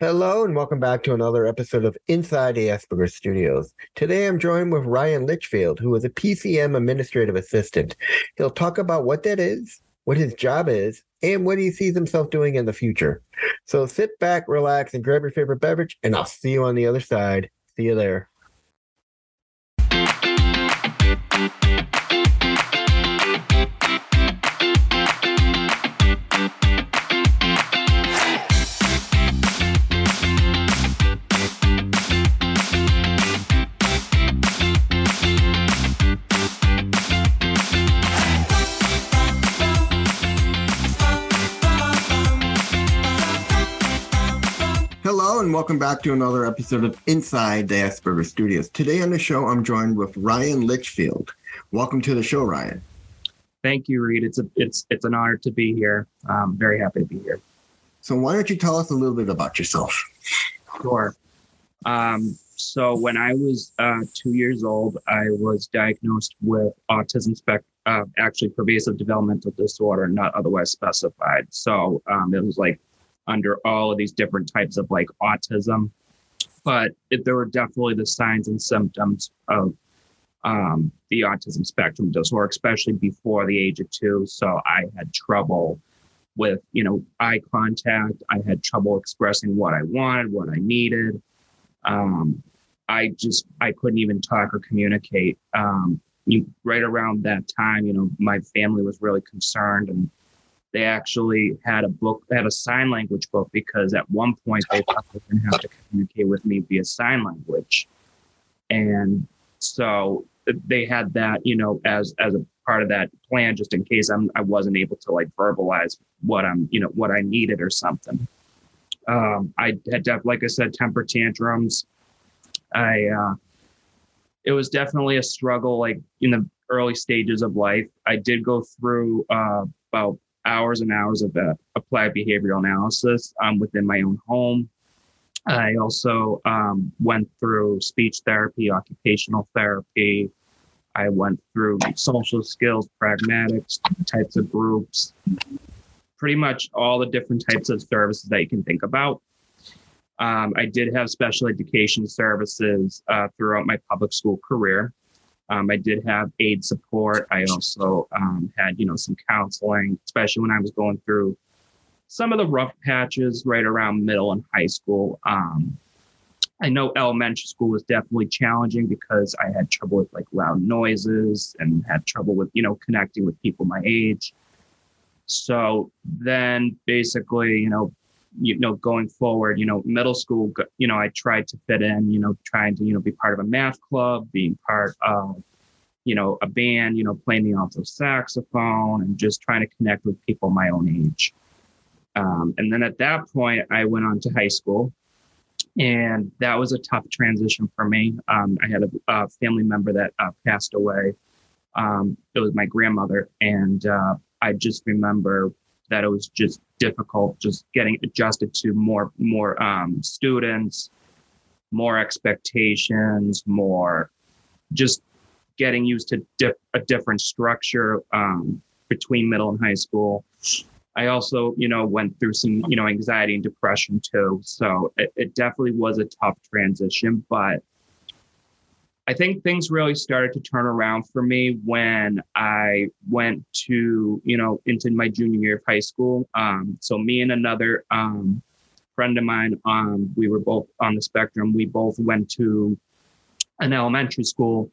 Hello and welcome back to another episode of Inside the Asperger Studios. Today I'm joined with Ryan Litchfield, who is a PCM administrative assistant. He'll talk about what that is, what his job is, and what he sees himself doing in the future. So sit back, relax, and grab your favorite beverage, and I'll see you on the other side. See you there. And welcome back to another episode of Inside the Asperger Studios. Today on the show, I'm joined with Ryan Litchfield. Welcome to the show, Ryan. Thank you, Reed. It's a it's it's an honor to be here. I'm very happy to be here. So why don't you tell us a little bit about yourself? Sure. Um, so when I was uh, two years old, I was diagnosed with autism spec, uh, actually pervasive developmental disorder, not otherwise specified. So um, it was like under all of these different types of like autism, but it, there were definitely the signs and symptoms of um, the autism spectrum disorder, especially before the age of two. So I had trouble with, you know, eye contact. I had trouble expressing what I wanted, what I needed. Um, I just, I couldn't even talk or communicate. Um, you, right around that time, you know, my family was really concerned and they actually had a book, they had a sign language book because at one point they thought they were going to have to communicate with me via sign language. And so they had that, you know, as as a part of that plan, just in case I'm I wasn't able to like verbalize what I'm, you know, what I needed or something. Um, I had, def- like I said, temper tantrums. I, uh, it was definitely a struggle, like in the early stages of life. I did go through uh, about hours and hours of uh, applied behavioral analysis um, within my own home. I also um, went through speech therapy, occupational therapy. I went through social skills, pragmatics, types of groups, pretty much all the different types of services that you can think about. Um, I did have special education services uh, throughout my public school career. Um, I did have aid support. I also um, had, you know, some counseling, especially when I was going through some of the rough patches right around middle and high school. Um, I know elementary school was definitely challenging because I had trouble with like loud noises and had trouble with, you know, connecting with people my age. So then basically, you know, you know, going forward, you know, middle school, you know, I tried to fit in, you know, trying to, you know, be part of a math club, being part of, you know, a band, you know, playing the alto saxophone and just trying to connect with people my own age. Um, and then at that point, I went on to high school and that was a tough transition for me. Um, I had a, a, family member that uh, passed away. Um, it was my grandmother, and uh, I just remember that it was just difficult just getting adjusted to more more um, students more expectations more just getting used to dif- a different structure um, between middle and high school. I also you know went through some you know anxiety and depression too. So it, it definitely was a tough transition but I think things really started to turn around for me when I went to, you know, into my junior year of high school. Um, so me and another um, friend of mine, um, we were both on the spectrum. We both went to an elementary school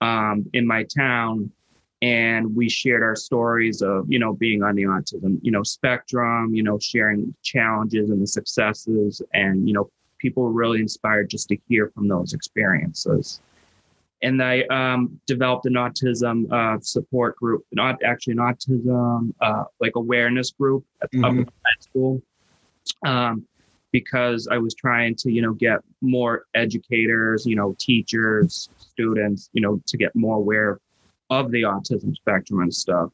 um, in my town, and we shared our stories of, you know, being on the autism, you know, spectrum, you know, sharing challenges and the successes, and you know, people were really inspired just to hear from those experiences and I um, developed an autism uh, support group, not actually an autism uh, like awareness group at mm-hmm. school, um, because I was trying to you know get more educators, you know, teachers, students, you know, to get more aware of the autism spectrum and stuff.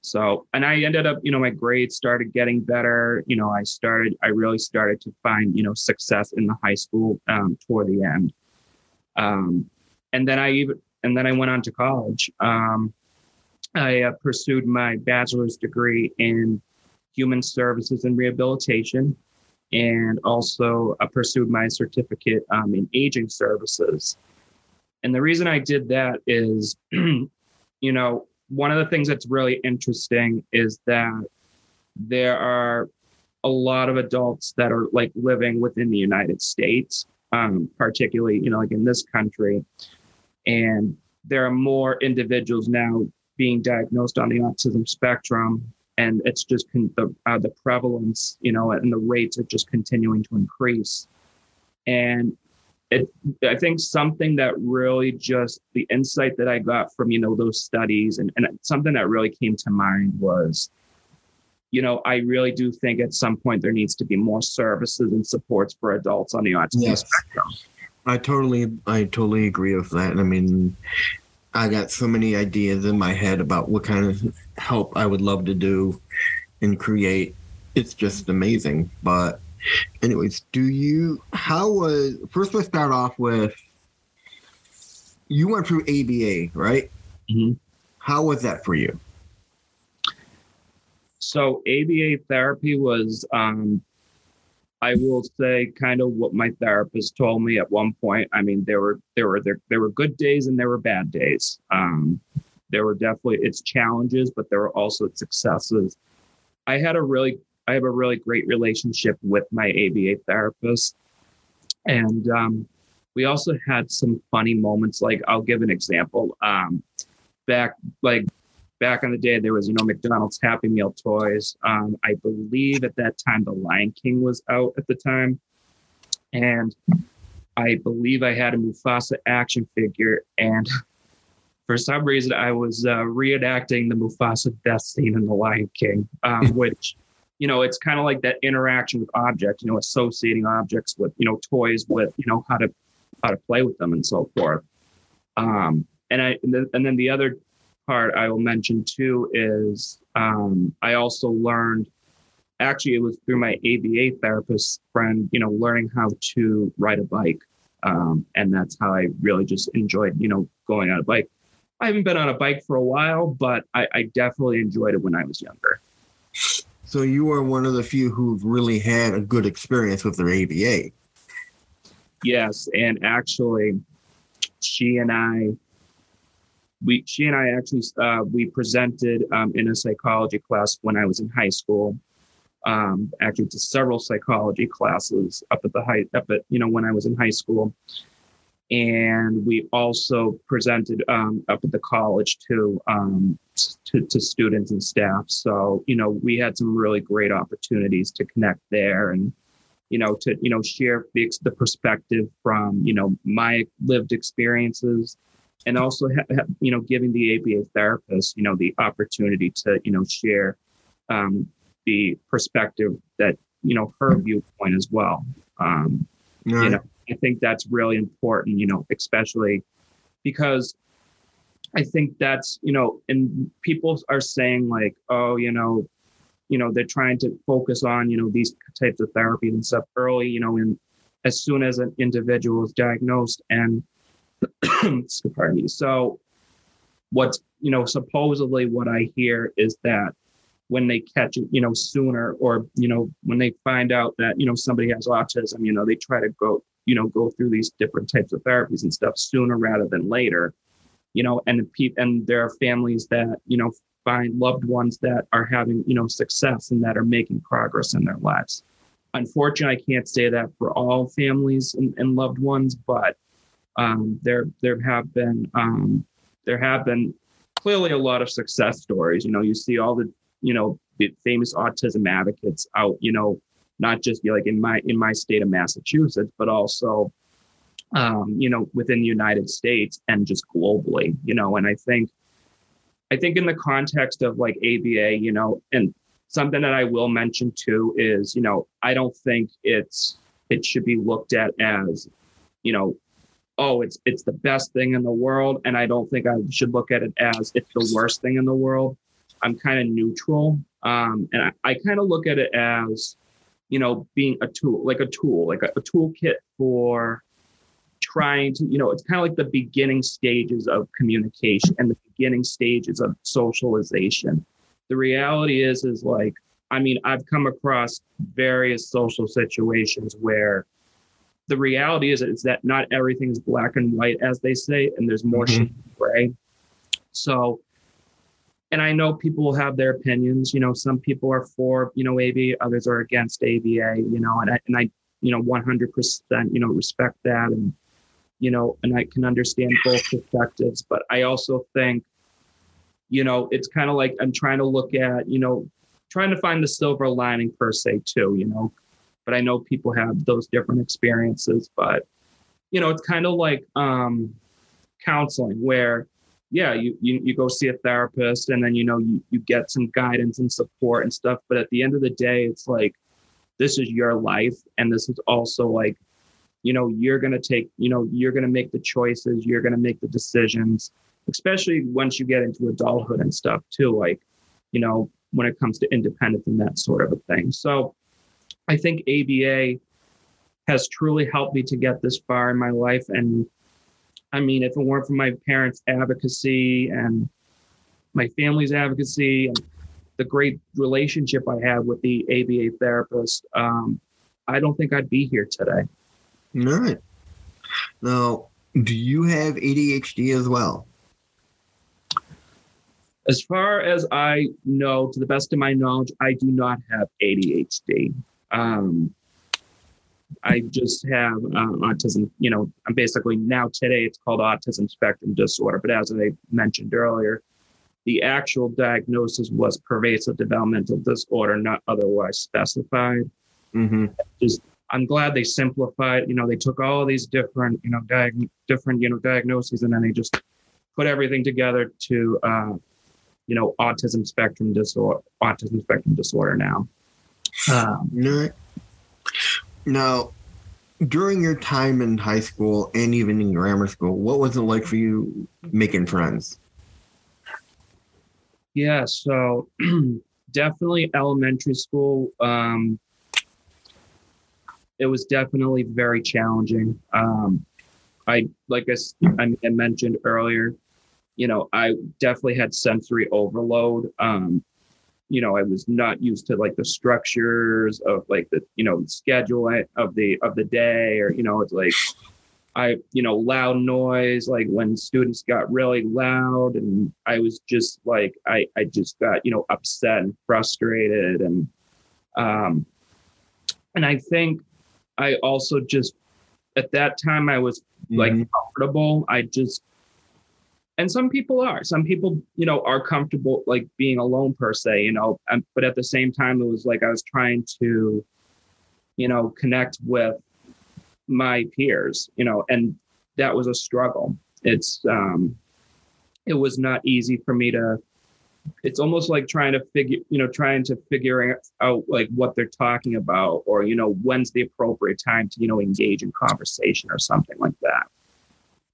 So, and I ended up, you know, my grades started getting better. You know, I started, I really started to find, you know, success in the high school um, toward the end. Um, and then I even and then I went on to college. Um, I uh, pursued my bachelor's degree in human services and rehabilitation. and also uh, pursued my certificate um, in aging services. And the reason I did that is, you know, one of the things that's really interesting is that there are a lot of adults that are like living within the United States, um, particularly, you know, like in this country. And there are more individuals now being diagnosed on the autism spectrum. And it's just con- the, uh, the prevalence, you know, and the rates are just continuing to increase. And it, I think something that really just the insight that I got from, you know, those studies and, and something that really came to mind was, you know, I really do think at some point there needs to be more services and supports for adults on the autism yes. spectrum. I totally, I totally agree with that. I mean, I got so many ideas in my head about what kind of help I would love to do and create. It's just amazing. But, anyways, do you, how was, first let's start off with, you went through ABA, right? Mm-hmm. How was that for you? So, ABA therapy was um, I will say kind of what my therapist told me at one point. I mean, there were there were there, there were good days and there were bad days. Um, there were definitely its challenges, but there were also its successes. I had a really I have a really great relationship with my ABA therapist, and um, we also had some funny moments. Like I'll give an example. Um, back like back in the day, there was, you know, McDonald's Happy Meal toys. Um, I believe at that time, The Lion King was out at the time. And I believe I had a Mufasa action figure. And for some reason, I was uh, reenacting the Mufasa death scene in The Lion King, um, which, you know, it's kind of like that interaction with objects, you know, associating objects with, you know, toys with, you know, how to how to play with them and so forth. Um, and I and then, and then the other part I will mention too is um, I also learned actually it was through my ABA therapist friend, you know, learning how to ride a bike. Um, and that's how I really just enjoyed, you know, going on a bike. I haven't been on a bike for a while, but I, I definitely enjoyed it when I was younger. So you are one of the few who've really had a good experience with their ABA. Yes, and actually, she and I we she and I actually uh, we presented um, in a psychology class when I was in high school. Um, actually, to several psychology classes up at the high up at you know when I was in high school, and we also presented um, up at the college to, um, to to students and staff. So you know we had some really great opportunities to connect there and you know to you know share the, the perspective from you know my lived experiences and also ha- ha- you know giving the ABA therapist you know the opportunity to you know share um, the perspective that you know her viewpoint as well. Um, right. You know, I think that's really important. You know, especially because I think that's you know, and people are saying like, oh, you know, you know, they're trying to focus on you know these types of therapies and stuff early. You know, in as soon as an individual is diagnosed and pardon me. So what's you know supposedly what I hear is that when they catch it, you know, sooner or you know when they find out that you know somebody has autism, you know, they try to go you know go through these different types of therapies and stuff sooner rather than later. You know, and pe- and there are families that you know find loved ones that are having you know success and that are making progress in their lives. Unfortunately, I can't say that for all families and, and loved ones, but um, there there have been um, there have been clearly a lot of success stories. You know, you see all the you know the famous autism advocates out. You know, not just like in my in my state of Massachusetts, but also um, you know within the United States and just globally. You know, and I think I think in the context of like ABA, you know, and something that I will mention too is, you know, I don't think it's it should be looked at as, you know, oh, it's it's the best thing in the world, and I don't think I should look at it as it's the worst thing in the world. I'm kind of neutral, um, and I, I kind of look at it as, you know, being a tool, like a tool, like a, a toolkit for trying to, you know, it's kind of like the beginning stages of communication and the beginning stages of socialization. The reality is, is like I mean, I've come across various social situations where the reality is is that not everything is black and white, as they say, and there's more mm-hmm. gray. So, and I know people will have their opinions. You know, some people are for you know ABA, others are against ABA. You know, and I and I you know 100 percent you know respect that and you know and I can understand both perspectives. But I also think you know it's kind of like I'm trying to look at you know trying to find the silver lining per se too. You know, but I know people have those different experiences. But you know, it's kind of like um, counseling where yeah, you, you you go see a therapist and then you know you, you get some guidance and support and stuff. But at the end of the day, it's like this is your life and this is also like, you know, you're gonna take, you know, you're gonna make the choices, you're gonna make the decisions, especially once you get into adulthood and stuff too, like, you know, when it comes to independence and that sort of a thing. So I think ABA has truly helped me to get this far in my life. And I mean, if it weren't for my parents' advocacy and my family's advocacy and the great relationship I have with the ABA therapist, um, I don't think I'd be here today. All right. Now, do you have ADHD as well? As far as I know, to the best of my knowledge, I do not have ADHD. Um, I just have uh, autism. You know, I'm basically now today it's called autism spectrum disorder, but as I mentioned earlier, the actual diagnosis was pervasive developmental disorder, not otherwise specified. Mm-hmm. Just, I'm glad they simplified. You know, they took all these different, you know, diag- different, you know, diagnoses, and then they just put everything together to, uh, you know, autism spectrum disorder, autism spectrum disorder now. Um, now, during your time in high school and even in grammar school, what was it like for you making friends? Yeah, so definitely elementary school. Um, it was definitely very challenging. Um, I like I, I mentioned earlier, you know, I definitely had sensory overload. Um, you know, I was not used to like the structures of like the, you know, schedule of the of the day or, you know, it's like I, you know, loud noise, like when students got really loud and I was just like I I just got, you know, upset and frustrated and um and I think I also just at that time I was like mm-hmm. comfortable. I just and some people are. Some people you know are comfortable like being alone per se you know but at the same time it was like i was trying to you know connect with my peers you know and that was a struggle. It's um it was not easy for me to it's almost like trying to figure you know trying to figure out like what they're talking about or you know when's the appropriate time to you know engage in conversation or something like that.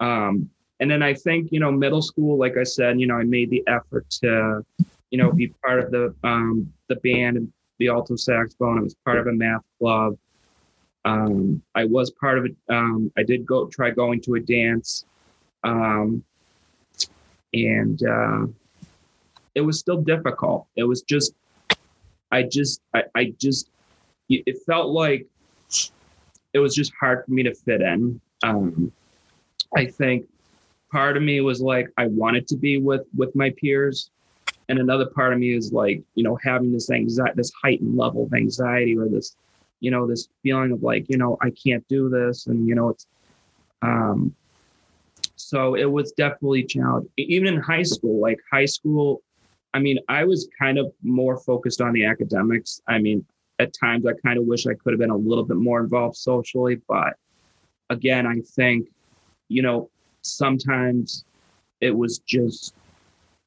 Um and then I think, you know, middle school, like I said, you know, I made the effort to, you know, be part of the um, the band and the alto saxophone. I was part of a math club. Um, I was part of it. Um, I did go try going to a dance, um, and uh, it was still difficult. It was just, I just, I, I just, it felt like it was just hard for me to fit in. Um, I think part of me was like I wanted to be with with my peers, and another part of me is like you know having this anxiety, this heightened level of anxiety, or this you know this feeling of like you know I can't do this, and you know it's um. So it was definitely challenging. Even in high school, like high school, I mean, I was kind of more focused on the academics. I mean, at times I kind of wish I could have been a little bit more involved socially, but again, I think, you know, sometimes it was just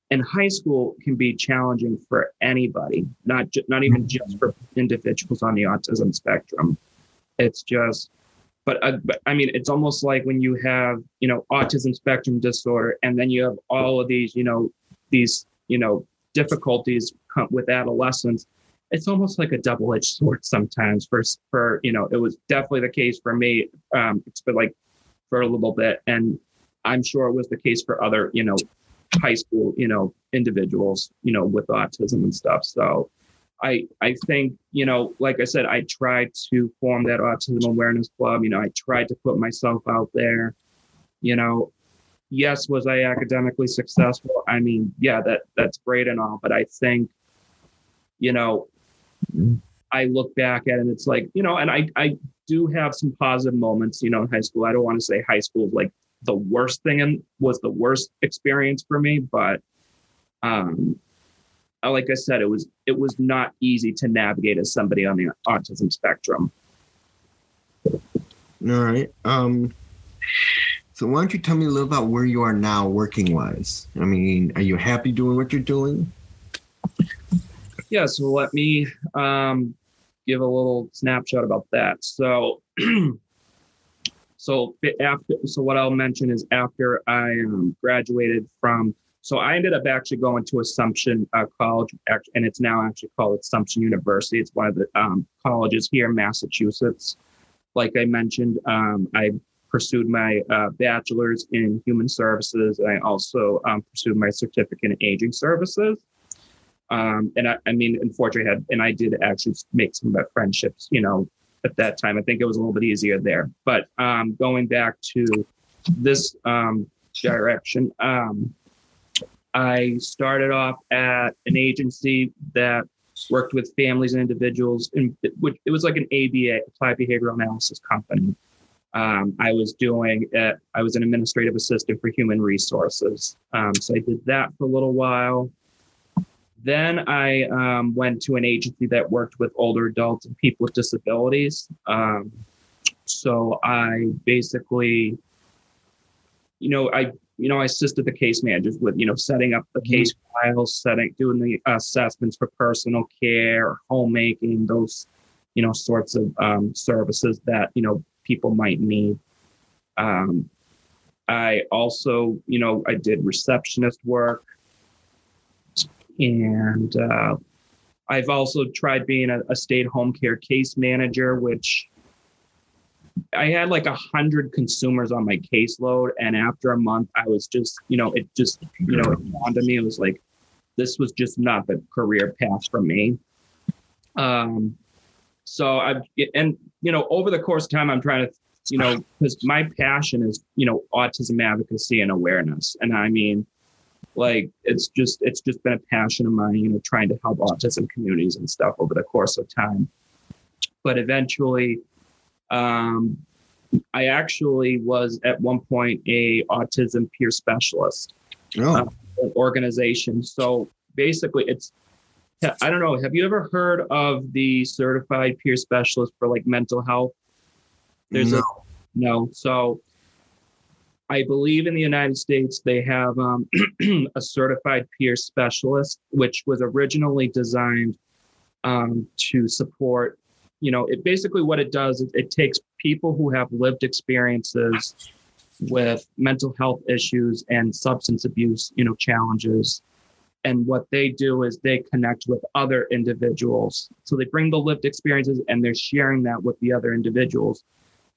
and high school can be challenging for anybody not ju- not even mm-hmm. just for individuals on the autism spectrum it's just but, uh, but i mean it's almost like when you have you know autism spectrum disorder and then you have all of these you know these you know difficulties come with adolescence it's almost like a double-edged sword sometimes for for you know it was definitely the case for me um it's been like for a little bit and I'm sure it was the case for other, you know, high school, you know, individuals, you know, with autism and stuff. So I I think you know, like I said, I tried to form that autism awareness club. You know, I tried to put myself out there. You know, yes, was I academically successful? I mean, yeah, that that's great and all, but I think, you know, I look back at it and it's like, you know, and I I do have some positive moments, you know, in high school. I don't want to say high school like the worst thing and was the worst experience for me, but um like I said, it was it was not easy to navigate as somebody on the autism spectrum. All right. Um so why don't you tell me a little about where you are now working wise? I mean, are you happy doing what you're doing? Yeah, so let me um, give a little snapshot about that. So so after so what I'll mention is after I um, graduated from so I ended up actually going to Assumption uh, College, and it's now actually called Assumption University. It's one of the um, colleges here in Massachusetts. Like I mentioned, um, I pursued my uh, bachelor's in human services. And I also um, pursued my certificate in aging services. Um, and I, I, mean, unfortunately, I had, and I did actually make some of my friendships, you know, at that time. I think it was a little bit easier there. But um, going back to this um, direction, um, I started off at an agency that worked with families and individuals, and it, it was like an ABA, applied behavioral analysis company. Um, I was doing it, I was an administrative assistant for human resources. Um, so I did that for a little while. Then I um, went to an agency that worked with older adults and people with disabilities. Um, so I basically, you know, I you know, I assisted the case managers with, you know, setting up the case mm-hmm. files, setting, doing the assessments for personal care, homemaking, those, you know, sorts of um, services that, you know, people might need. Um, I also, you know, I did receptionist work, and uh, I've also tried being a, a stay-at-home care case manager, which I had like a hundred consumers on my caseload, and after a month, I was just, you know, it just, you know, it dawned on me. It was like, this was just not the career path for me. Um, so I and you know over the course of time I'm trying to you know because my passion is you know autism advocacy and awareness and I mean like it's just it's just been a passion of mine you know trying to help autism communities and stuff over the course of time but eventually um I actually was at one point a autism peer specialist oh. uh, organization so basically it's I don't know. Have you ever heard of the certified peer specialist for like mental health? There's no. a no. So I believe in the United States they have um, a certified peer specialist, which was originally designed um, to support. You know, it basically what it does is it takes people who have lived experiences with mental health issues and substance abuse, you know, challenges, and what they do is they connect with other individuals so they bring the lived experiences and they're sharing that with the other individuals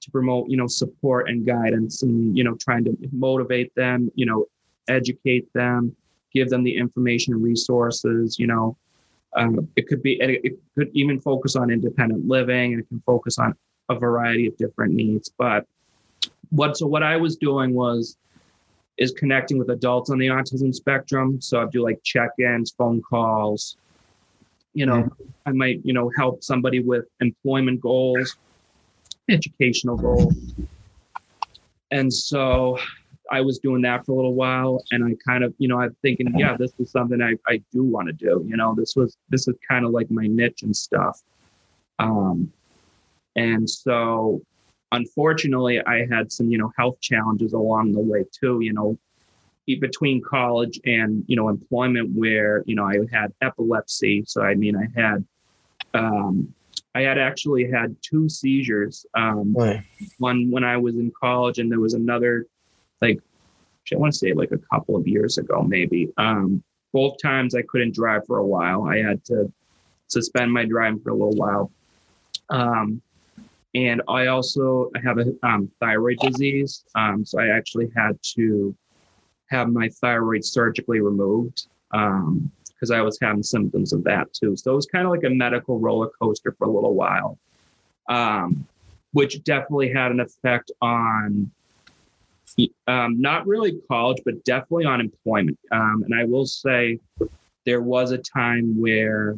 to promote you know support and guidance and you know trying to motivate them you know educate them give them the information and resources you know um, it could be it could even focus on independent living and it can focus on a variety of different needs but what so what i was doing was is connecting with adults on the autism spectrum. So I do like check-ins, phone calls. You know, mm-hmm. I might, you know, help somebody with employment goals, educational goals. And so I was doing that for a little while and I kind of, you know, I'm thinking, yeah, this is something I, I do want to do. You know, this was this is kind of like my niche and stuff. Um and so unfortunately, I had some, you know, health challenges along the way too, you know, between college and, you know, employment where, you know, I had epilepsy. So, I mean, I had, um, I had actually had two seizures. Um, one when I was in college, and there was another, like, I want to say like a couple of years ago, maybe. Um, both times I couldn't drive for a while. I had to suspend my driving for a little while. Um, and I also have a um, thyroid disease. Um, so I actually had to have my thyroid surgically removed because because I was having symptoms of that too. So it was kind of like a medical roller coaster for a little while, um, which definitely had an effect on um, not really college, but definitely on employment. Um, and I will say there was a time where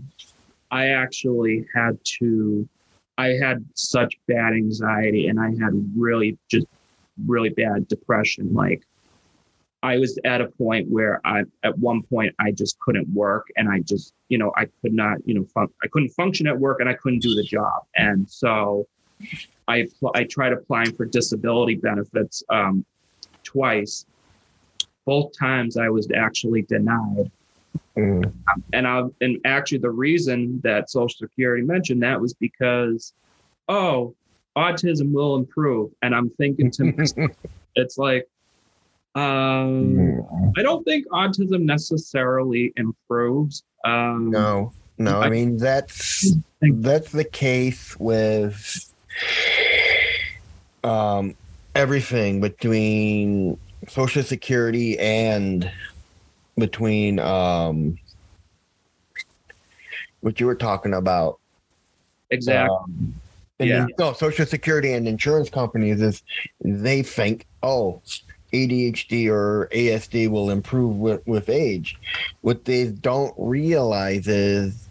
I actually had to, I had such bad anxiety and I had really just really bad depression. Like I was at a point where I, at one point, I just couldn't work, and I just, you know, I could not, you know, fun- I couldn't function at work, and I couldn't do the job, and so I I tried applying for disability benefits um, twice. Both times, I was actually denied. Mm. Um, and I and actually the reason that Social Security mentioned that was because, oh, autism will improve, and I'm thinking to myself, it's like um, I don't think autism necessarily improves. Um, no, no. I, I mean that's that's the case with um, everything between Social Security and between um, what you were talking about. Exactly. Um, yeah. no, Social Security and insurance companies is they think, oh, ADHD or ASD will improve with, with age. What they don't realize is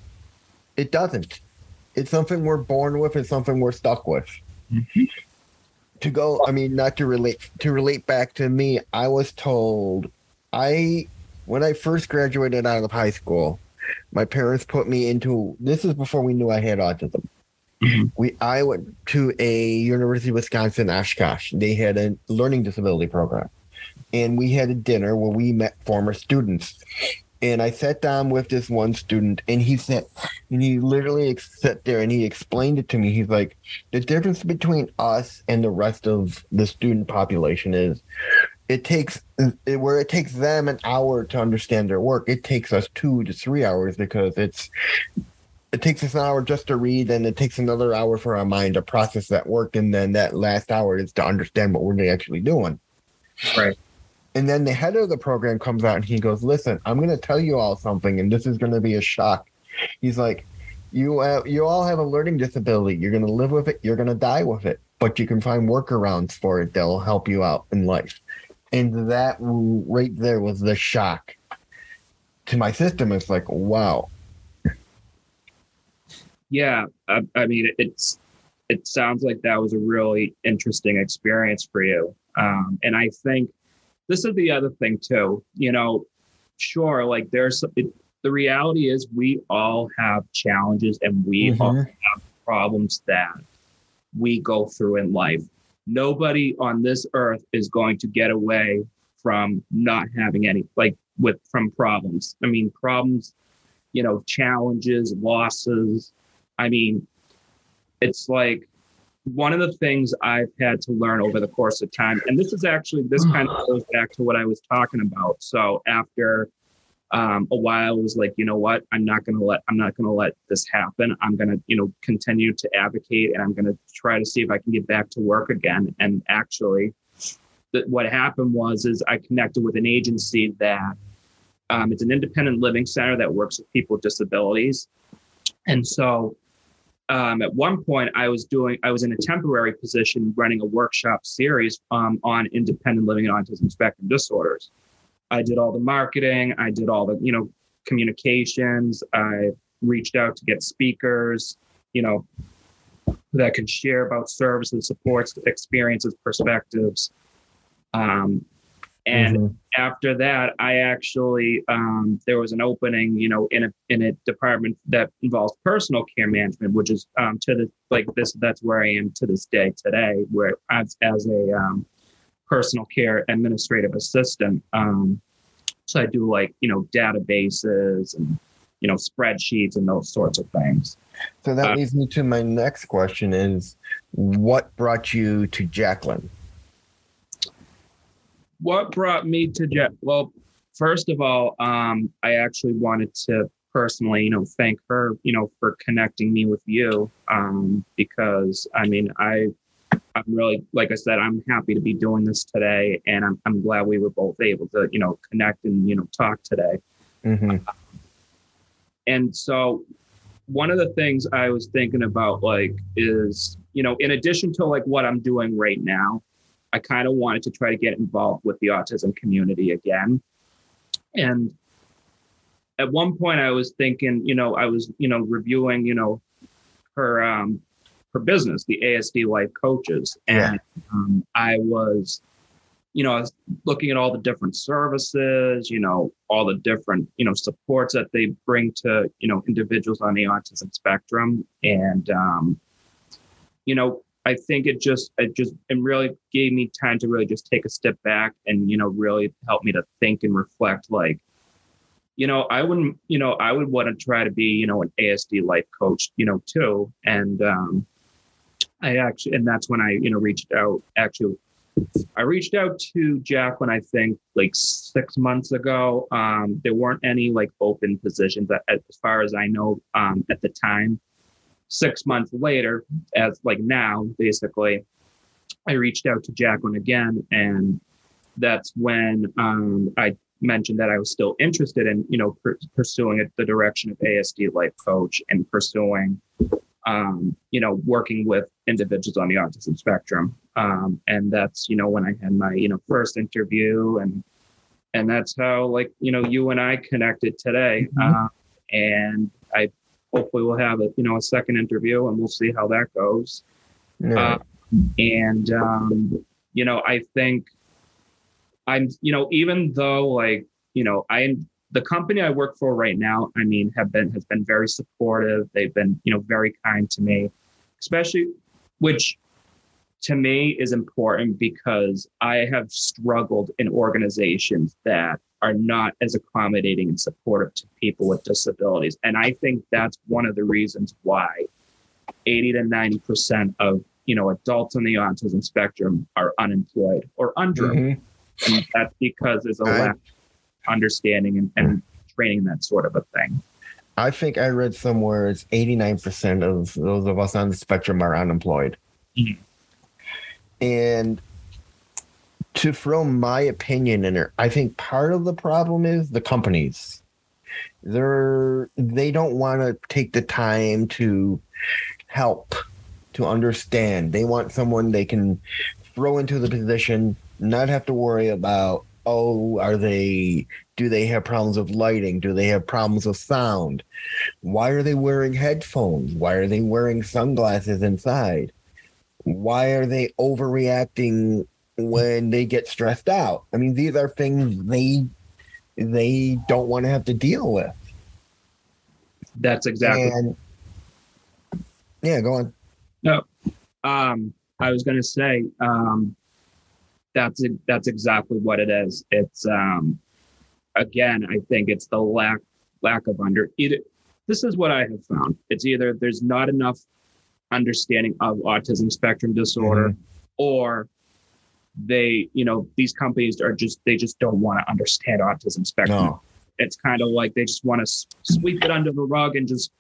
it doesn't. It's something we're born with, it's something we're stuck with. Mm-hmm. To go, I mean, not to relate to relate back to me, I was told I when I first graduated out of high school, my parents put me into this is before we knew I had autism. Mm-hmm. We I went to a University of Wisconsin Oshkosh. They had a learning disability program, and we had a dinner where we met former students. And I sat down with this one student, and he said, and he literally sat there and he explained it to me. He's like, the difference between us and the rest of the student population is it takes where it takes them an hour to understand their work it takes us two to three hours because it's it takes us an hour just to read and it takes another hour for our mind to process that work and then that last hour is to understand what we're actually doing. Right. And then the head of the program comes out and he goes listen i'm going to tell you all something and this is going to be a shock. He's like you uh, you all have a learning disability. You're going to live with it. You're going to die with it but you can find workarounds for it that'll help you out in life. And that right there was the shock to my system. It's like wow yeah, I, I mean, it's it sounds like that was a really interesting experience for you. Um, and I think this is the other thing too. You know, sure, like there's it, the reality is we all have challenges and we mm-hmm. all have problems that we go through in life. Nobody on this earth is going to get away from not having any like with from problems. I mean, problems, you know, challenges, losses, I mean, it's like one of the things I've had to learn over the course of time, and this is actually this kind of goes back to what I was talking about. So after um, a while, it was like, you know what, I'm not gonna let I'm not gonna let this happen. I'm gonna, you know, continue to advocate, and I'm gonna try to see if I can get back to work again. And actually, th- what happened was is I connected with an agency that um, it's an independent living center that works with people with disabilities, and so um, at one point I was doing I was in a temporary position running a workshop series um, on independent living and autism spectrum disorders. I did all the marketing, I did all the you know communications. I reached out to get speakers, you know, that can share about services, supports, experiences, perspectives. Um, and mm-hmm. after that, I actually um, there was an opening, you know, in a in a department that involves personal care management, which is um, to the like this. That's where I am to this day today, where as as a um, personal care administrative assistant. Um, so I do like you know databases and you know spreadsheets and those sorts of things. So that uh, leads me to my next question: Is what brought you to Jacqueline? What brought me to Jet? Well, first of all, um, I actually wanted to personally, you know, thank her, you know, for connecting me with you. Um, because I mean, I, I'm really, like I said, I'm happy to be doing this today, and I'm I'm glad we were both able to, you know, connect and you know talk today. Mm-hmm. and so one of the things I was thinking about like is, you know, in addition to like what I'm doing right now, I kind of wanted to try to get involved with the autism community again. And at one point I was thinking, you know, I was, you know, reviewing, you know, her um her business, the ASD Life Coaches. And yeah. um, I was you know, I was looking at all the different services, you know, all the different, you know, supports that they bring to, you know, individuals on the autism spectrum. And, um, you know, I think it just, it just, it really gave me time to really just take a step back and, you know, really help me to think and reflect like, you know, I wouldn't, you know, I would want to try to be, you know, an ASD life coach, you know, too. And, um, I actually, and that's when I, you know, reached out actually I reached out to Jacqueline, I think, like six months ago. Um, there weren't any like open positions as far as I know um, at the time. Six months later, as like now, basically, I reached out to Jacqueline again, and that's when um, I mentioned that I was still interested in, you know, pr- pursuing it, the direction of ASD life coach and pursuing um, you know, working with individuals on the autism spectrum. Um, and that's, you know, when I had my, you know, first interview and, and that's how like, you know, you and I connected today. Mm-hmm. Uh, and I hopefully we'll have a, you know, a second interview and we'll see how that goes. Uh, and, um, you know, I think I'm, you know, even though like, you know, I the company I work for right now, I mean, have been has been very supportive. They've been, you know, very kind to me, especially which to me is important because I have struggled in organizations that are not as accommodating and supportive to people with disabilities. And I think that's one of the reasons why 80 to 90% of, you know, adults on the autism spectrum are unemployed or under. Mm-hmm. And that's because there's a lack of understanding and, and training that sort of a thing. I think I read somewhere it's 89% of those of us on the spectrum are unemployed. Mm-hmm. And to throw my opinion in there, I think part of the problem is the companies. They're they don't want to take the time to help, to understand. They want someone they can throw into the position, not have to worry about oh, are they, do they have problems with lighting? Do they have problems with sound? Why are they wearing headphones? Why are they wearing sunglasses inside? Why are they overreacting when they get stressed out? I mean, these are things they they don't want to have to deal with. That's exactly. And, yeah, go on. No, um, I was going to say, um, that's that's exactly what it is. It's um, again, I think it's the lack lack of under either. This is what I have found. It's either there's not enough understanding of autism spectrum disorder, mm-hmm. or they, you know, these companies are just they just don't want to understand autism spectrum. No. It's kind of like they just want to sweep it under the rug and just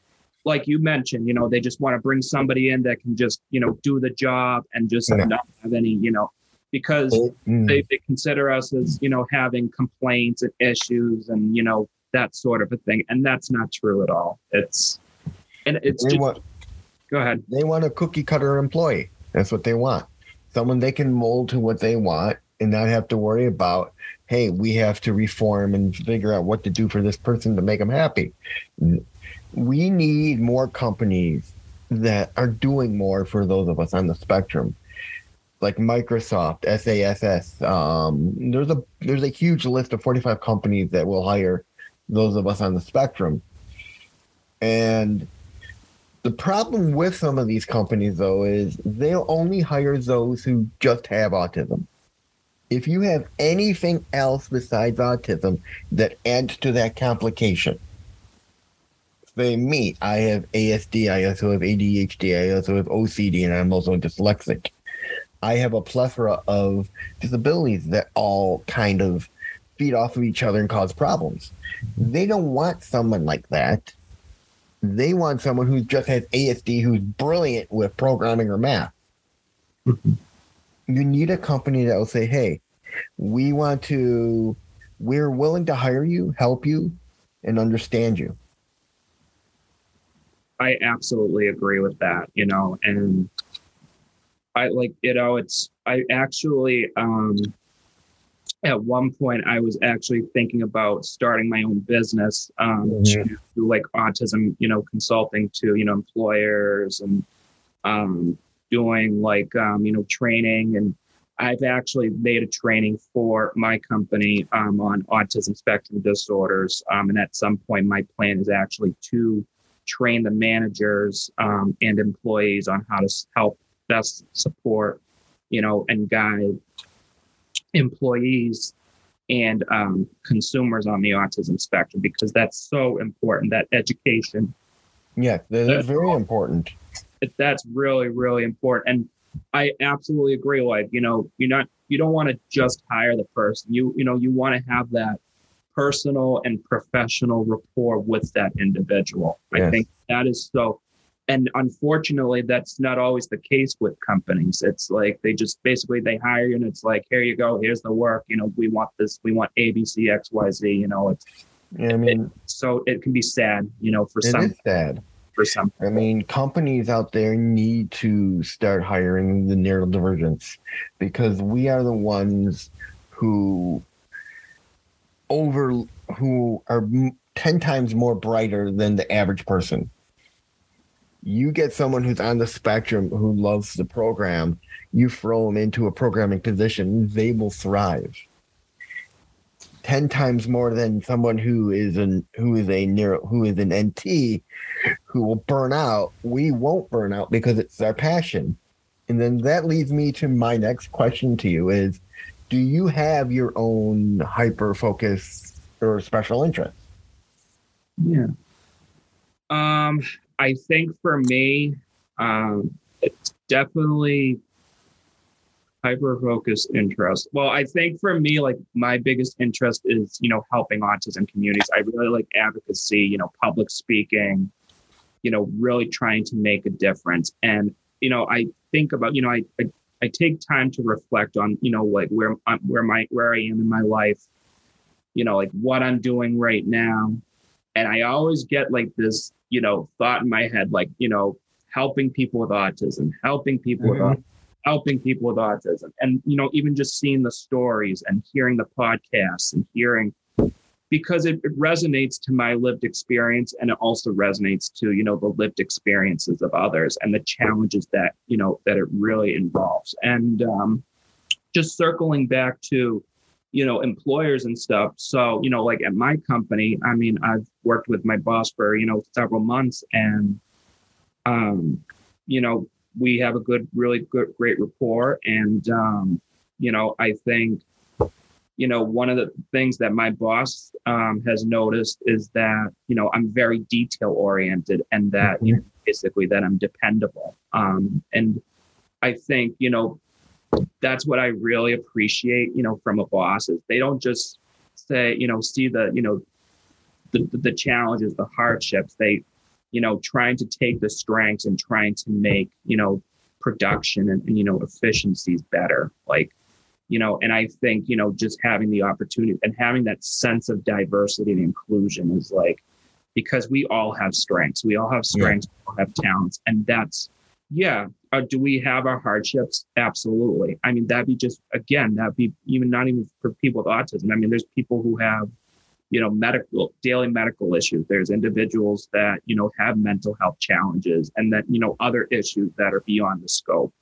like you mentioned, you know, they just want to bring somebody in that can just, you know, do the job and just yeah. not have any, you know, because oh, mm. they, they consider us as you know having complaints and issues and you know that sort of a thing and that's not true at all it's and it's they just, want, go ahead they want a cookie cutter employee that's what they want someone they can mold to what they want and not have to worry about hey we have to reform and figure out what to do for this person to make them happy we need more companies that are doing more for those of us on the spectrum like Microsoft, SASS. Um, there's a there's a huge list of 45 companies that will hire those of us on the spectrum. And the problem with some of these companies though is they'll only hire those who just have autism. If you have anything else besides autism that adds to that complication, say me, I have ASD, I also have ADHD, I also have OCD, and I'm also dyslexic I have a plethora of disabilities that all kind of feed off of each other and cause problems. They don't want someone like that. They want someone who just has ASD who's brilliant with programming or math. Mm-hmm. You need a company that will say, hey, we want to, we're willing to hire you, help you, and understand you. I absolutely agree with that, you know, and I like, you know, it's, I actually, um, at one point I was actually thinking about starting my own business um, mm-hmm. to do like autism, you know, consulting to, you know, employers and um, doing like, um, you know, training. And I've actually made a training for my company um, on autism spectrum disorders. Um, and at some point, my plan is actually to train the managers um, and employees on how to help best support, you know, and guide employees and um, consumers on the autism spectrum because that's so important. That education. Yeah, that is very important. That's really, really important. And I absolutely agree. Like, you know, you're not, you don't want to just hire the person. You, you know, you want to have that personal and professional rapport with that individual. Yes. I think that is so. And unfortunately, that's not always the case with companies. It's like they just basically they hire you, and it's like, here you go, here's the work. You know, we want this, we want A, B, C, X, Y, Z. You know, it's. Yeah, I mean, it, so it can be sad, you know, for it some. Is sad for some. I mean, companies out there need to start hiring the neurodivergents because we are the ones who over who are 10 times more brighter than the average person. You get someone who's on the spectrum who loves the program, you throw them into a programming position, they will thrive. 10 times more than someone who is an who is a neuro who is an NT who will burn out. We won't burn out because it's our passion. And then that leads me to my next question to you is do you have your own hyper focus or special interest? Yeah. Um, I think for me, um, it's definitely hyper focused interest. Well, I think for me, like my biggest interest is, you know, helping autism communities. I really like advocacy, you know, public speaking, you know, really trying to make a difference. And, you know, I think about, you know, I, I I take time to reflect on, you know, like where I'm, where my, where I am in my life, you know, like what I'm doing right now. And I always get like this, you know, thought in my head, like, you know, helping people with autism, helping people mm-hmm. with, helping people with autism. And, you know, even just seeing the stories and hearing the podcasts and hearing because it, it, resonates to my lived experience and it also resonates to you know the lived experiences of others and the challenges that you know that it really involves and um, just circling back to you know employers and stuff so you know like at my company i mean i've worked with my boss for you know several months and um you know we have a good really good great rapport and um you know i think you know, one of the things that my boss um, has noticed is that, you know, I'm very detail oriented and that, mm-hmm. you know, basically that I'm dependable. Um, and I think, you know, that's what I really appreciate, you know, from a boss is they don't just say, you know, see the, you know, the, the challenges, the hardships, they, you know, trying to take the strengths and trying to make, you know, production and, and you know, efficiencies better. Like, you know and i think you know just having the opportunity and having that sense of diversity and inclusion is like because we all have strengths we all have strengths yeah. we all have talents and that's yeah uh, do we have our hardships? Absolutely. I mean that'd be just again that'd be even not even for people with autism. I mean there's people who have you know medical daily medical issues. There's individuals that you know have mental health challenges and that you know other issues that are beyond the scope.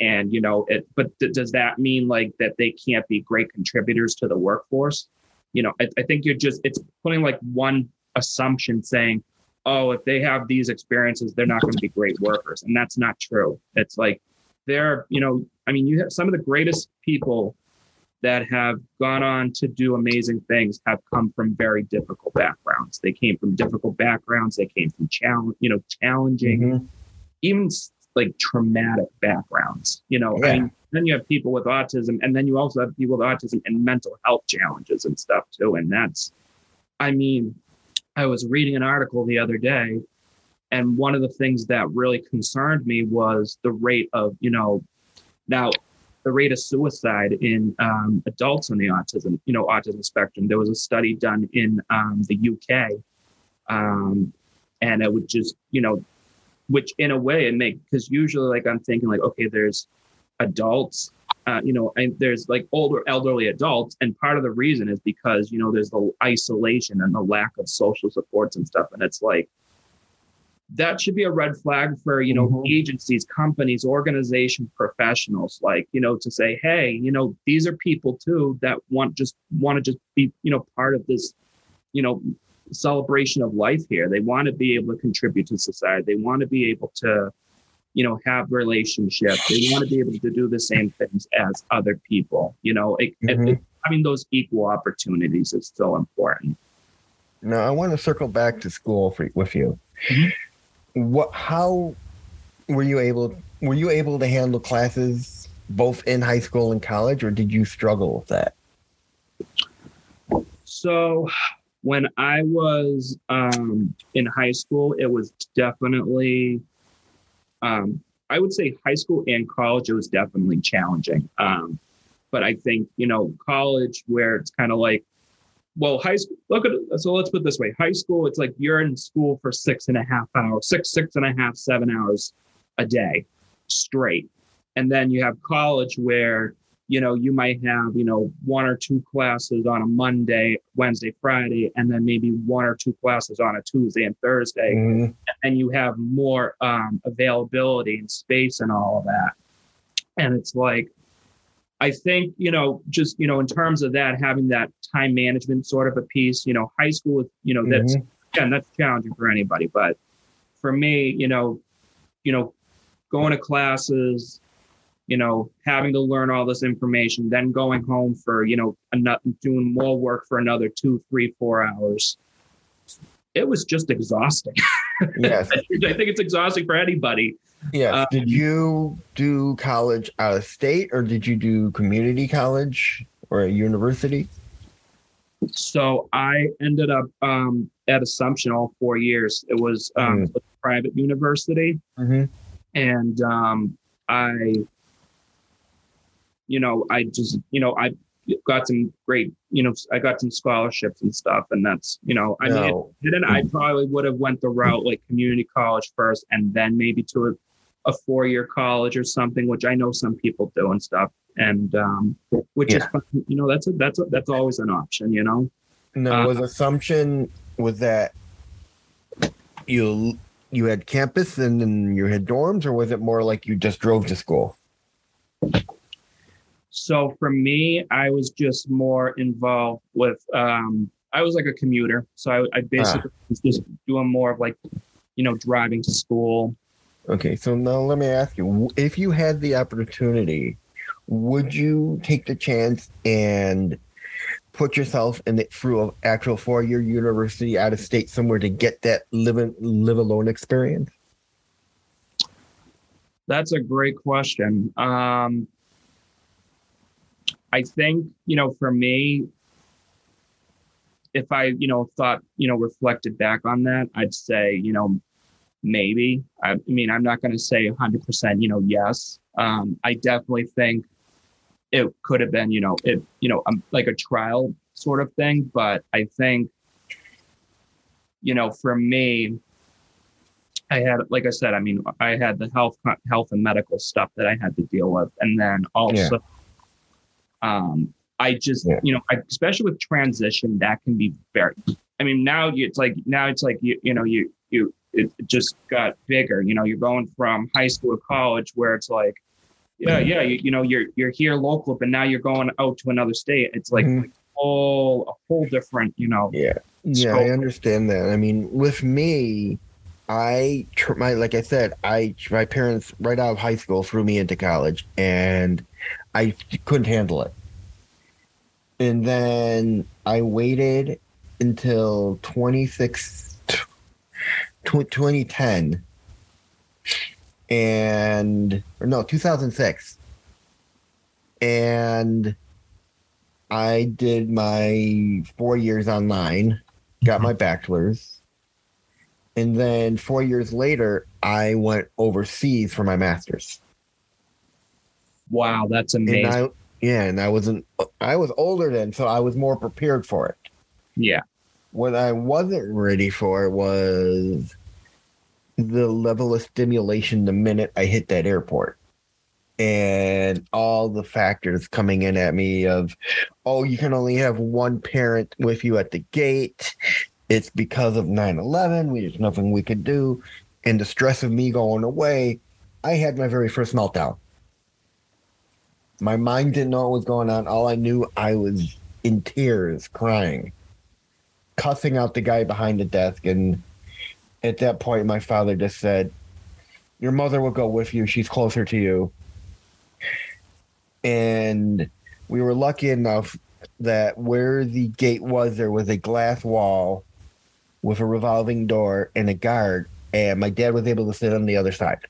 And you know it but th- does that mean like that they can't be great contributors to the workforce? You know I, I think you're just it's putting like one assumption saying oh if they have these experiences they're not going to be great workers and that's not true it's like they're you know i mean you have some of the greatest people that have gone on to do amazing things have come from very difficult backgrounds they came from difficult backgrounds they came from challenge you know challenging mm-hmm. even like traumatic backgrounds. You know, yeah. I mean, then you have people with autism, and then you also have people with autism and mental health challenges and stuff too. And that's, I mean, I was reading an article the other day, and one of the things that really concerned me was the rate of, you know, now the rate of suicide in um, adults on the autism, you know, autism spectrum. There was a study done in um, the UK. Um, and it would just you know which in a way it make because usually like i'm thinking like okay there's adults uh, you know and there's like older elderly adults and part of the reason is because you know there's the isolation and the lack of social supports and stuff and it's like that should be a red flag for you know Mhm. agencies companies organizations professionals like you know to say hey you know these are people too that want just want to just be you know part of this you know celebration of life here they want to be able to contribute to society they want to be able to you know have relationships they want to be able to do the same things as other people you know it, Mhm. it- having those equal opportunities is so important Now I want to circle back to school for, with you. Mhm. What? How were you able? Were you able to handle classes both in high school and college, or did you struggle with that? So when I was um, in high school, it was definitely, um, I would say high school and college, it was definitely challenging. Um, but I think, you know, college where it's kind of like, well, high school, look at it. So let's put this way high school, it's like you're in school for six and a half hours, six, six and a half, seven hours a day straight. And then you have college where you know, you might have, you know, one or two classes on a Monday, Wednesday, Friday, and then maybe one or two classes on a Tuesday and Thursday. Mhm. And you have more um, availability and space and all of that. And it's like, I think, you know, just, you know, in terms of that, having that time management sort of a piece, you know, high school, you know, that's, again, that's challenging for anybody. But for me, you know, you know, going to classes, you know, having to learn all this information, then going home for, you know, another, doing more work for another two, three, four hours. It was just exhausting. Yes. I think it's exhausting for anybody. Yes. Um, did you do college out of state, or did you do community college or a university? So I ended up um, at Assumption all four years. It was um, a private university. Mm-hmm. and um, I, you know, I just, you know, I got some great, you know, I got some scholarships and stuff, and that's, you know, I mean, No. then I probably would have went the route like community college first, and then maybe to a, a four-year college or something, which I know some people do and stuff, and um, which is, Yeah. fun. you know, that's a, that's a, that's always an option, you know. No, Uh, was assumption was that you you had campus and then you had dorms, or was it more like you just drove to school? So for me, I was just more involved with. Um, I was like a commuter, so I, I basically was just doing more of like, you know, driving to school. Okay, so now let me ask you: if you had the opportunity, would you take the chance and put yourself in the through an actual four-year university out of state somewhere to get that live in, live alone experience? That's a great question. Um, I think you know, for me, if I you know thought you know reflected back on that, I'd say you know maybe. I, I mean, I'm not going to say 100 percent you know yes. Um, I definitely think it could have been you know it you know um, like a trial sort of thing, but I think you know for me I had, like I said, I mean, I had the health, health and medical stuff that I had to deal with, and then also, um, I just, Yeah. you know, I, especially with transition, that can be very. I mean, now it's like now it's like you, you know, you you it just got bigger. You know, you're going from high school to college, where it's like, yeah, yeah, you, you know, you're you're here local, but now you're going out to another state. It's like Mhm. whole a whole different, you know. Yeah, yeah, I understand that. I mean, with me, I tr- my like I said, I my parents right out of high school threw me into college, and I couldn't handle it. And then I waited until 26, 2010, and or no, 2006, and I did my four years online, got my mm-hmm. bachelor's, and then four years later, I went overseas for my master's. Wow, that's And amazing. I, yeah, and I wasn't, I was older then, so I was more prepared for it. yeah. What I wasn't ready for was the level of stimulation the minute I hit that airport. And all the factors coming in at me of, oh, you can only have one parent with you at the gate. It's because of 9 11. There's nothing we could do. And the stress of me going away, I had my very first meltdown. My mind didn't know what was going on. All I knew, I was in tears, crying, cussing out the guy behind the desk. And at that point, my father just said, Your mother will go with you. She's closer to you. And we were lucky enough that where the gate was, there was a glass wall with a revolving door and a guard. And my dad was able to sit on the other side.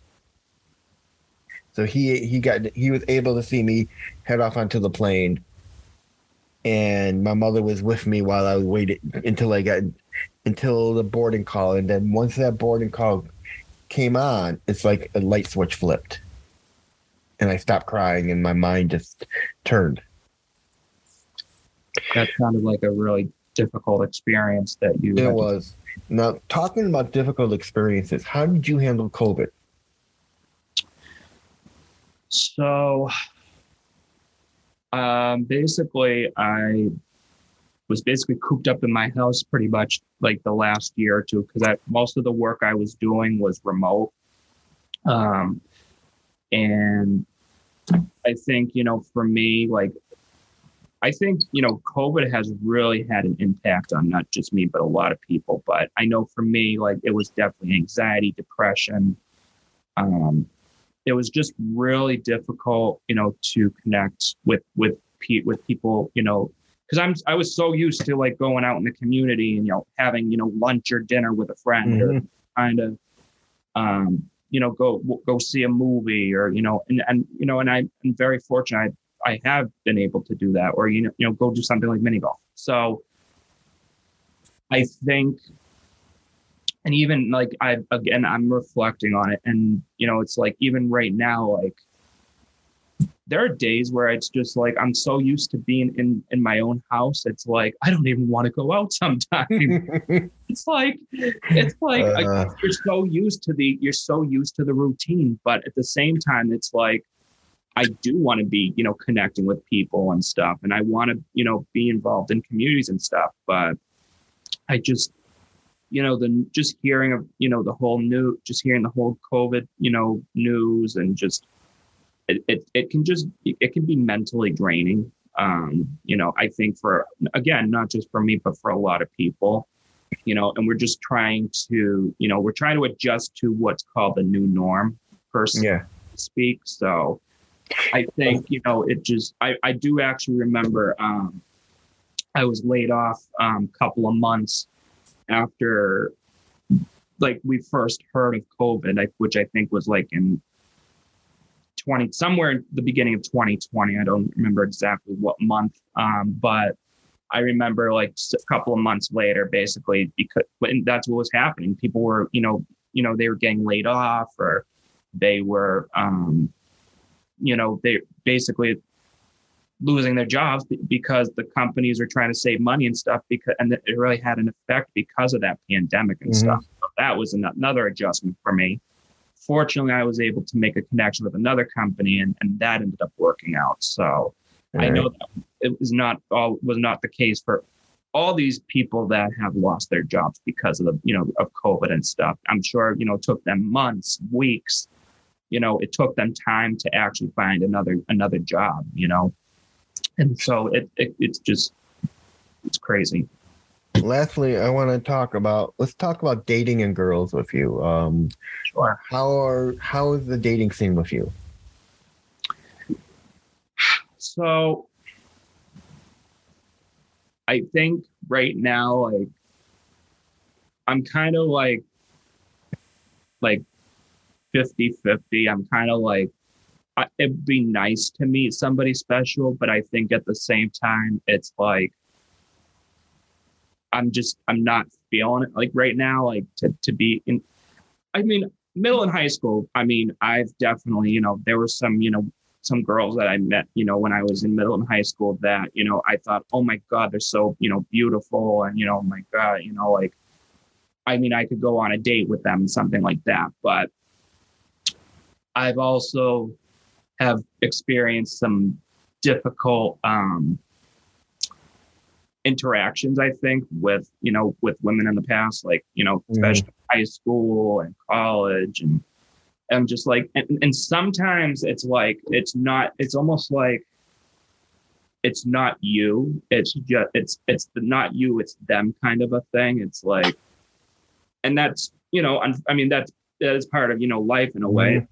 So he he got he was able to see me head off onto the plane, and my mother was with me while I waited until I got until the boarding call, and then once that boarding call came on, it's like a light switch flipped, and I stopped crying, and my mind just turned. That sounded like a really difficult experience that you. It was. Now, talking about difficult experiences, how did you handle COVID? So um, basically, I was basically cooped up in my house pretty much like the last year or two because most of the work I was doing was remote. Um, and I think, you know, for me, like, I think, you know, COVID has really had an impact on not just me, but a lot of people. But I know for me, like, it was definitely anxiety, depression, um, it was just really difficult, you know, to connect with with Pete with people, you know, because I'm I was so used to like going out in the community and you know having you know lunch or dinner with a friend mm-hmm. or kind of um you know go go see a movie or you know and and you know and I, I'm very fortunate I, I have been able to do that or you know you know go do something like mini golf so I think and even like i again i'm reflecting on it. And you know it's like even right now like there are days where it's just like i'm so used to being in in my own house. It's like i don't even want to go out sometimes. It's like it's like uh, you're so used to the you're so used to the routine. But at the same time it's like i do want to be you know connecting with people and stuff. And i want to you know be involved in communities and stuff. But i just you know the just hearing of you know the whole new just hearing the whole covid you know news and just it, it, it can just it can be mentally draining. Um you know i think for again not just for me but for a lot of people you know and we're just trying to you know we're trying to adjust to what's called the new norm person yeah. speak. So i think you know it just i i do actually remember um i was laid off um couple of months after like we first heard of COVID, which I think was like in 20 somewhere in the beginning of 2020. I don't remember exactly what month, um, but I remember like a couple of months later, basically because that's what was happening. People were, you know, you know, they were getting laid off or they were, um, you know, they basically losing their jobs because the companies are trying to save money and stuff because and it really had an effect because of that pandemic and mm-hmm. stuff. So that was another adjustment for me. Fortunately i was able to make a connection with another company and, and that ended up working out. So i know that it was not all was not the case for all these people that have lost their jobs because of the you know of covid and stuff. I'm sure you know it took them months weeks you know it took them time to actually find another another job you know and so it, it it's just it's crazy. Lastly i want to talk about let's talk about dating and girls with you. Um sure. how are how is the dating scene with you? So i think right now like i'm kind of like like 50 50 i'm kind of like it'd be nice to meet somebody special, but I think at the same time, it's like I'm just I'm not feeling it like right now. Like to to be in, I mean, middle and high school. I mean, I've definitely you know there were some you know some girls that I met you know when I was in middle and high school that you know I thought oh my god they're so you know beautiful and you know oh my god you know like I mean, I could go on a date with them, something like that. But I've also have experienced some difficult um, interactions. I think with you know with women in the past, like you know, Mm. especially high school and college, and I'm just like, and, and sometimes it's like it's not. It's almost like it's not you. It's just it's it's the not you. It's them kind of a thing. It's like, and that's you know, I mean that's that is part of you know life in a way,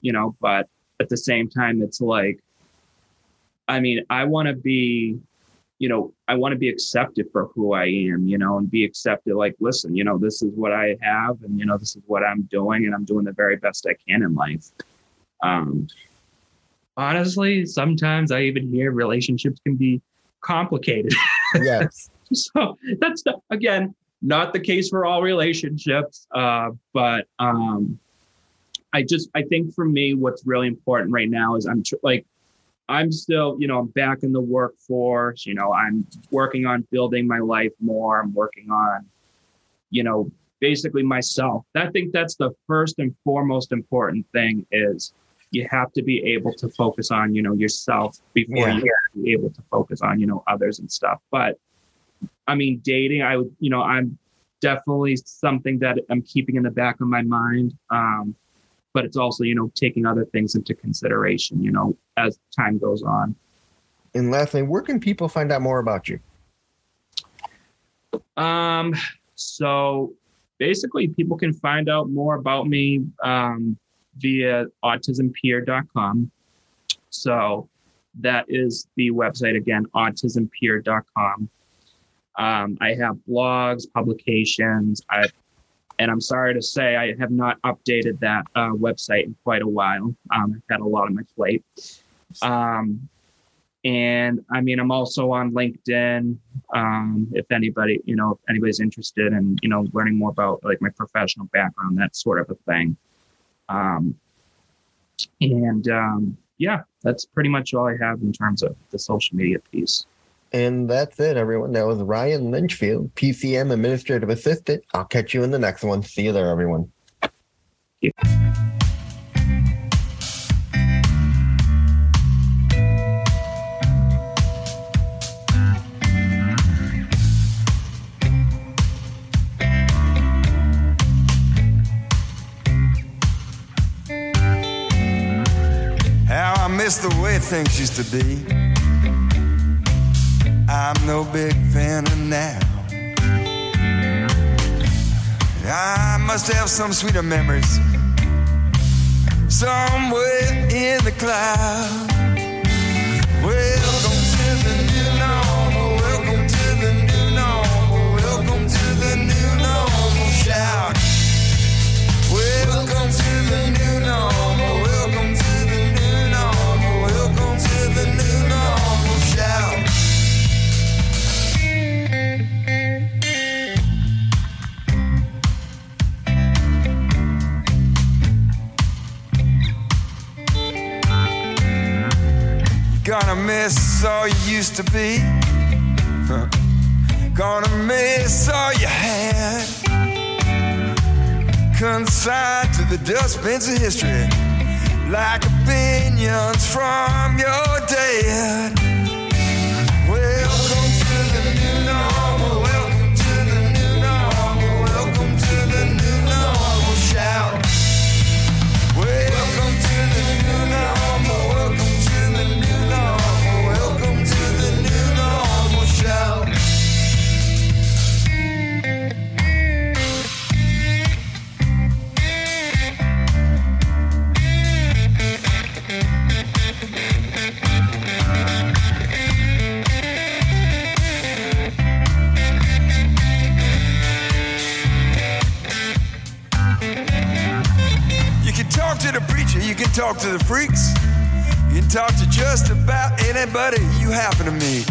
you know. But at the same time, it's like, I mean, I want to be, you know, I want to be accepted for who I am, you know, and be accepted. Like, listen, you know, this is what I have, and you know, this is what I'm doing, and I'm doing the very best I can in life. Um, honestly, sometimes I even hear relationships can be complicated. Yes. so that's the, again not the case for all relationships uh, but um, i just i think for me what's really important right now is i'm tr- like i'm still you know i'm back in the workforce you know i'm working on building my life more i'm working on you know basically myself. I think that's the first and foremost important thing is you have to be able to focus on you know yourself before Yeah. you can be able to focus on you know others and stuff. But i mean dating i would you know i'm definitely something that i'm keeping in the back of my mind. Um but it's also you know taking other things into consideration you know as time goes on And lastly, where can people find out more about you? Um, so basically, people can find out more about me um, via autismpeer.com. So that is the website again, autismpeer.com. Um, I have blogs, publications. I, and I'm sorry to say, I have not updated that uh, website in quite a while. Um, I've had a lot on my plate. Um, and I mean, I'm also on LinkedIn. Um, if anybody, you know, if anybody's interested in, you know, learning more about like my professional background, that sort of a thing. Um, and um, yeah, that's pretty much all I have in terms of the social media piece. And that's it, everyone. That was Ryan Litchfield, PCM Administrative Assistant. I'll catch you in the next one. See you there, everyone. I miss the way things used to be. I'm no big fan of now. I must have some sweeter memories somewhere in the cloud. Welcome to the new normal. Welcome to the new normal. Welcome to the new normal. Shout. Welcome to the Gonna miss all you used to be. Gonna miss all you had. Consigned to the dustbins of history. Like opinions from your dad. Talk to the freaks, you can talk to just about anybody you happen to meet.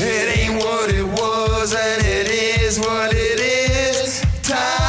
It ain't what it was, and it is what it is. Time